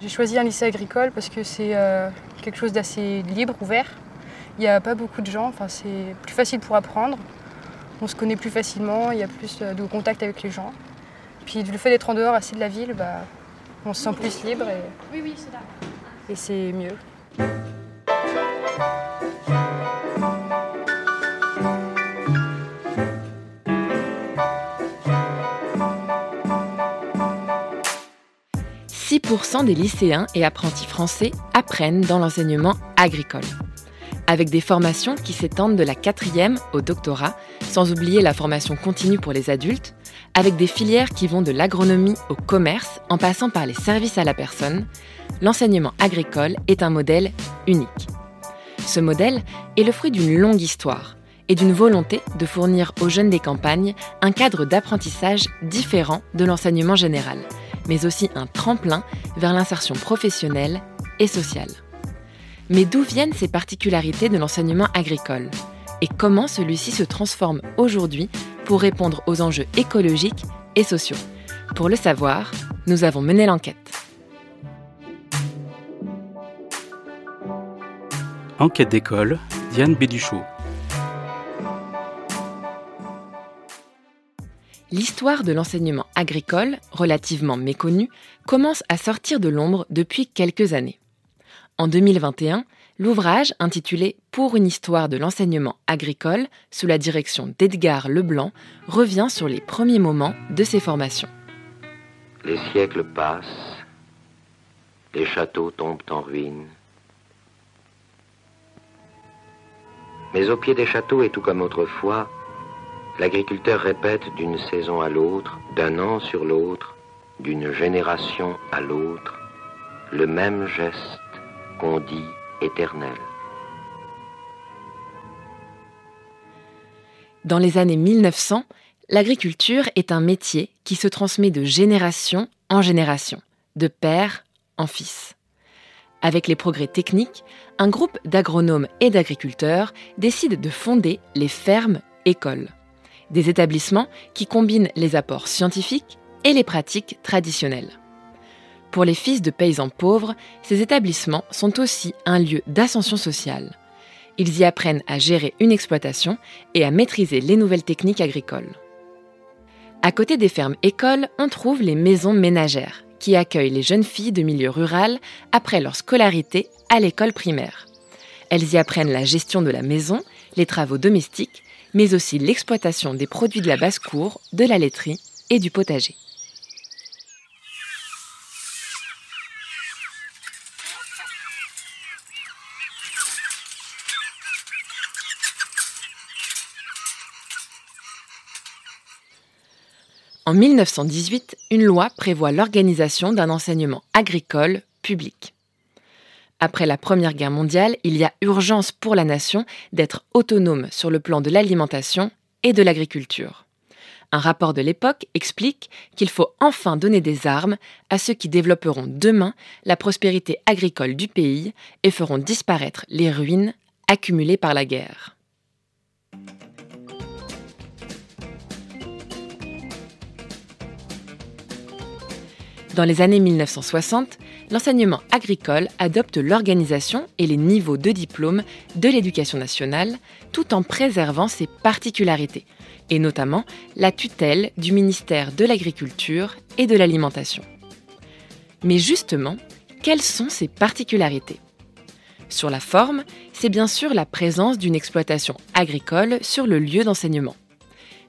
J'ai choisi un lycée agricole parce que c'est euh, quelque chose d'assez libre, ouvert. Il n'y a pas beaucoup de gens, enfin, c'est plus facile pour apprendre. On se connaît plus facilement, il y a plus euh, de contact avec les gens. Puis le fait d'être en dehors assez de la ville, bah, on se sent plus libre et, et c'est mieux. 6% des lycéens et apprentis français apprennent dans l'enseignement agricole. Avec des formations qui s'étendent de la quatrième au doctorat, sans oublier la formation continue pour les adultes, avec des filières qui vont de l'agronomie au commerce en passant par les services à la personne, l'enseignement agricole est un modèle unique. Ce modèle est le fruit d'une longue histoire et d'une volonté de fournir aux jeunes des campagnes un cadre d'apprentissage différent de l'enseignement général, mais aussi un tremplin vers l'insertion professionnelle et sociale. Mais d'où viennent ces particularités de l'enseignement agricole? Et comment celui-ci se transforme aujourd'hui pour répondre aux enjeux écologiques et sociaux? Pour le savoir, nous avons mené l'enquête. Enquête d'école, Diane Béduchot. L'histoire de l'enseignement agricole, relativement méconnue, commence à sortir de l'ombre depuis quelques années. En 2021, l'ouvrage intitulé Pour une histoire de l'enseignement agricole, sous la direction d'Edgar Leblanc, revient sur les premiers moments de ces formations. Les siècles passent, les châteaux tombent en ruine. Mais au pied des châteaux et tout comme autrefois, L'agriculteur répète d'une saison à l'autre, d'un an sur l'autre, d'une génération à l'autre, le même geste qu'on dit éternel. Dans les années 1900, l'agriculture est un métier qui se transmet de génération en génération, de père en fils. Avec les progrès techniques, un groupe d'agronomes et d'agriculteurs décide de fonder les fermes écoles des établissements qui combinent les apports scientifiques et les pratiques traditionnelles. Pour les fils de paysans pauvres, ces établissements sont aussi un lieu d'ascension sociale. Ils y apprennent à gérer une exploitation et à maîtriser les nouvelles techniques agricoles. À côté des fermes écoles, on trouve les maisons ménagères, qui accueillent les jeunes filles de milieu rural après leur scolarité à l'école primaire. Elles y apprennent la gestion de la maison, les travaux domestiques mais aussi l'exploitation des produits de la basse-cour, de la laiterie et du potager. En 1918, une loi prévoit l'organisation d'un enseignement agricole public. Après la Première Guerre mondiale, il y a urgence pour la nation d'être autonome sur le plan de l'alimentation et de l'agriculture. Un rapport de l'époque explique qu'il faut enfin donner des armes à ceux qui développeront demain la prospérité agricole du pays et feront disparaître les ruines accumulées par la guerre. Dans les années 1960, l'enseignement agricole adopte l'organisation et les niveaux de diplôme de l'éducation nationale tout en préservant ses particularités, et notamment la tutelle du ministère de l'Agriculture et de l'Alimentation. Mais justement, quelles sont ces particularités? Sur la forme, c'est bien sûr la présence d'une exploitation agricole sur le lieu d'enseignement.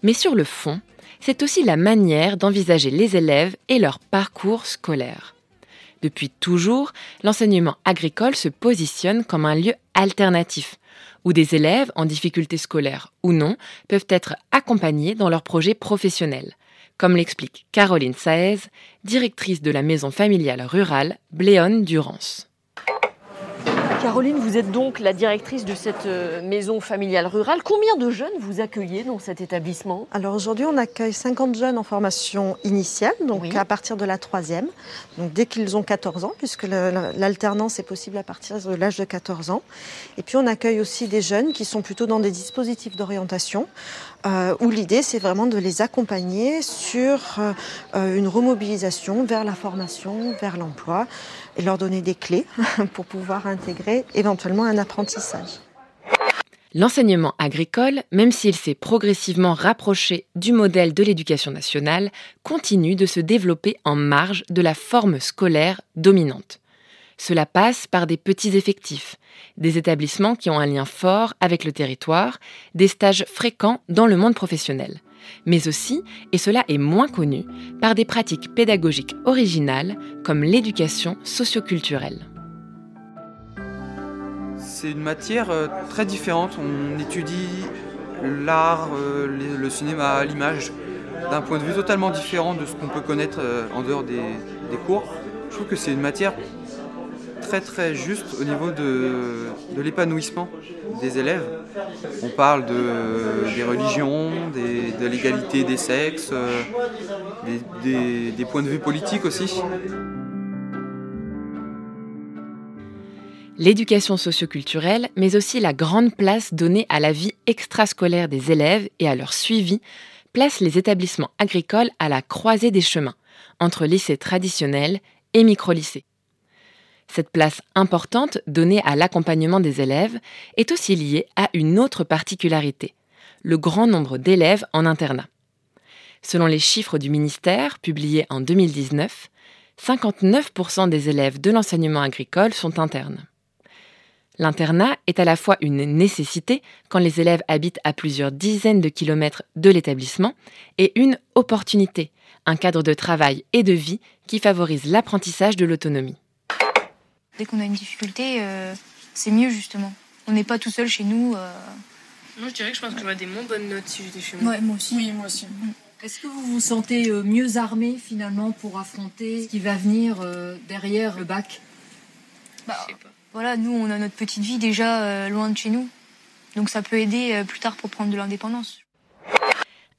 Mais sur le fond, c'est aussi la manière d'envisager les élèves et leur parcours scolaire. Depuis toujours, l'enseignement agricole se positionne comme un lieu alternatif, où des élèves en difficulté scolaire ou non peuvent être accompagnés dans leurs projets professionnels, comme l'explique Caroline Saez, directrice de la maison familiale rurale Bléone Durance. Caroline, vous êtes donc la directrice de cette euh, maison familiale rurale. Combien de jeunes vous accueillez dans cet établissement? Alors aujourd'hui, on accueille 50 jeunes en formation initiale, donc à partir de la troisième, donc dès qu'ils ont 14 ans, puisque l'alternance est possible à partir de l'âge de 14 ans. Et puis on accueille aussi des jeunes qui sont plutôt dans des dispositifs d'orientation, euh, où l'idée c'est vraiment de les accompagner sur euh, une remobilisation vers la formation, vers l'emploi et leur donner des clés pour pouvoir intégrer éventuellement un apprentissage. L'enseignement agricole, même s'il s'est progressivement rapproché du modèle de l'éducation nationale, continue de se développer en marge de la forme scolaire dominante. Cela passe par des petits effectifs, des établissements qui ont un lien fort avec le territoire, des stages fréquents dans le monde professionnel mais aussi, et cela est moins connu, par des pratiques pédagogiques originales comme l'éducation socioculturelle. C'est une matière euh, très différente. On étudie l'art, euh, le cinéma, l'image d'un point de vue totalement différent de ce qu'on peut connaître euh, en dehors des, cours. Je trouve que c'est une matière très très juste au niveau de, l'épanouissement des élèves. On parle de, des religions, de l'égalité des sexes, des points de vue politiques aussi. L'éducation socioculturelle, mais aussi la grande place donnée à la vie extrascolaire des élèves et à leur suivi, place les établissements agricoles à la croisée des chemins, entre lycées traditionnels et micro-lycées. Cette place importante donnée à l'accompagnement des élèves est aussi liée à une autre particularité, le grand nombre d'élèves en internat. Selon les chiffres du ministère publiés en 2019, 59% des élèves de l'enseignement agricole sont internes. L'internat est à la fois une nécessité quand les élèves habitent à plusieurs dizaines de kilomètres de l'établissement et une opportunité, un cadre de travail et de vie qui favorise l'apprentissage de l'autonomie. Dès qu'on a une difficulté, euh, c'est mieux justement. On n'est pas tout seul chez nous. Euh. Moi, je dirais que je pense que j'aurais des moins bonnes notes si j'étais chez moi. Ouais, moi aussi. Oui, moi aussi. Mm. Est-ce que vous vous sentez euh, mieux armé finalement pour affronter ce qui va venir derrière le bac? Bah, Voilà, nous, on a notre petite vie déjà loin de chez nous. Donc ça peut aider plus tard pour prendre de l'indépendance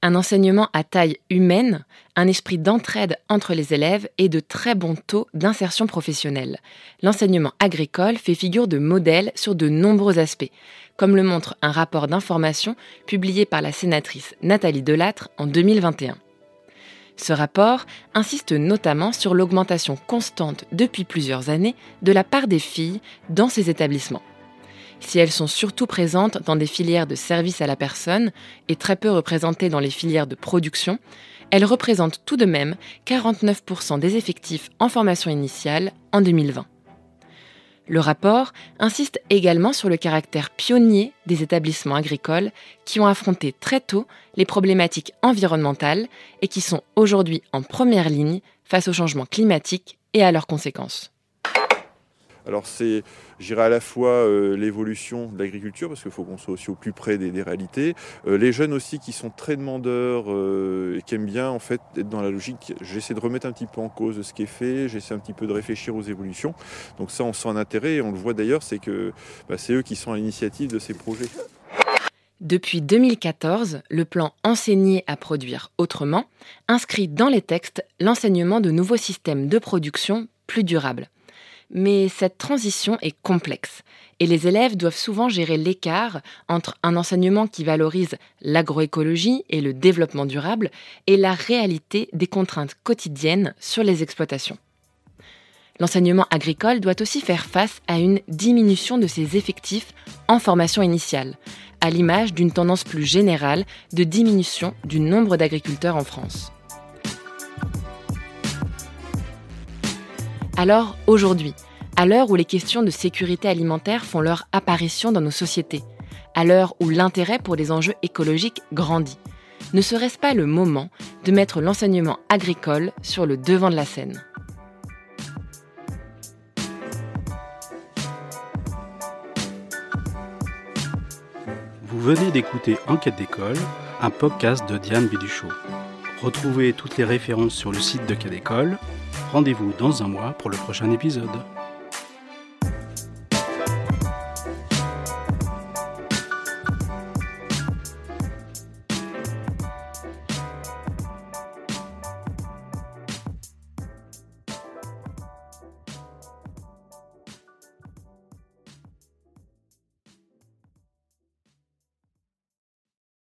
un enseignement à taille humaine, un esprit d'entraide entre les élèves et de très bons taux d'insertion professionnelle. L'enseignement agricole fait figure de modèle sur de nombreux aspects, comme le montre un rapport d'information publié par la sénatrice Nathalie Delattre en 2021. Ce rapport insiste notamment sur l'augmentation constante depuis plusieurs années de la part des filles dans ces établissements si elles sont surtout présentes dans des filières de services à la personne et très peu représentées dans les filières de production, elles représentent tout de même 49% des effectifs en formation initiale en 2020. Le rapport insiste également sur le caractère pionnier des établissements agricoles qui ont affronté très tôt les problématiques environnementales et qui sont aujourd'hui en première ligne face au changement climatique et à leurs conséquences. Alors c'est, j'irai à la fois euh, l'évolution de l'agriculture, parce qu'il faut qu'on soit aussi au plus près des, réalités, euh, les jeunes aussi qui sont très demandeurs euh, et qui aiment bien en fait être dans la logique, j'essaie de remettre un petit peu en cause ce qui est fait, j'essaie un petit peu de réfléchir aux évolutions. Donc ça on sent un intérêt et on le voit d'ailleurs, c'est que bah, c'est eux qui sont à l'initiative de ces projets. Depuis 2014, le plan Enseigner à produire autrement inscrit dans les textes l'enseignement de nouveaux systèmes de production plus durables. Mais cette transition est complexe et les élèves doivent souvent gérer l'écart entre un enseignement qui valorise l'agroécologie et le développement durable et la réalité des contraintes quotidiennes sur les exploitations. L'enseignement agricole doit aussi faire face à une diminution de ses effectifs en formation initiale, à l'image d'une tendance plus générale de diminution du nombre d'agriculteurs en France. Alors aujourd'hui, à l'heure où les questions de sécurité alimentaire font leur apparition dans nos sociétés, à l'heure où l'intérêt pour les enjeux écologiques grandit, ne serait-ce pas le moment de mettre l'enseignement agricole sur le devant de la scène? Vous venez d'écouter Enquête d'école, un podcast de Diane Biduchot. Retrouvez toutes les références sur le site de Quai d'école Rendez-vous dans un mois pour le prochain épisode.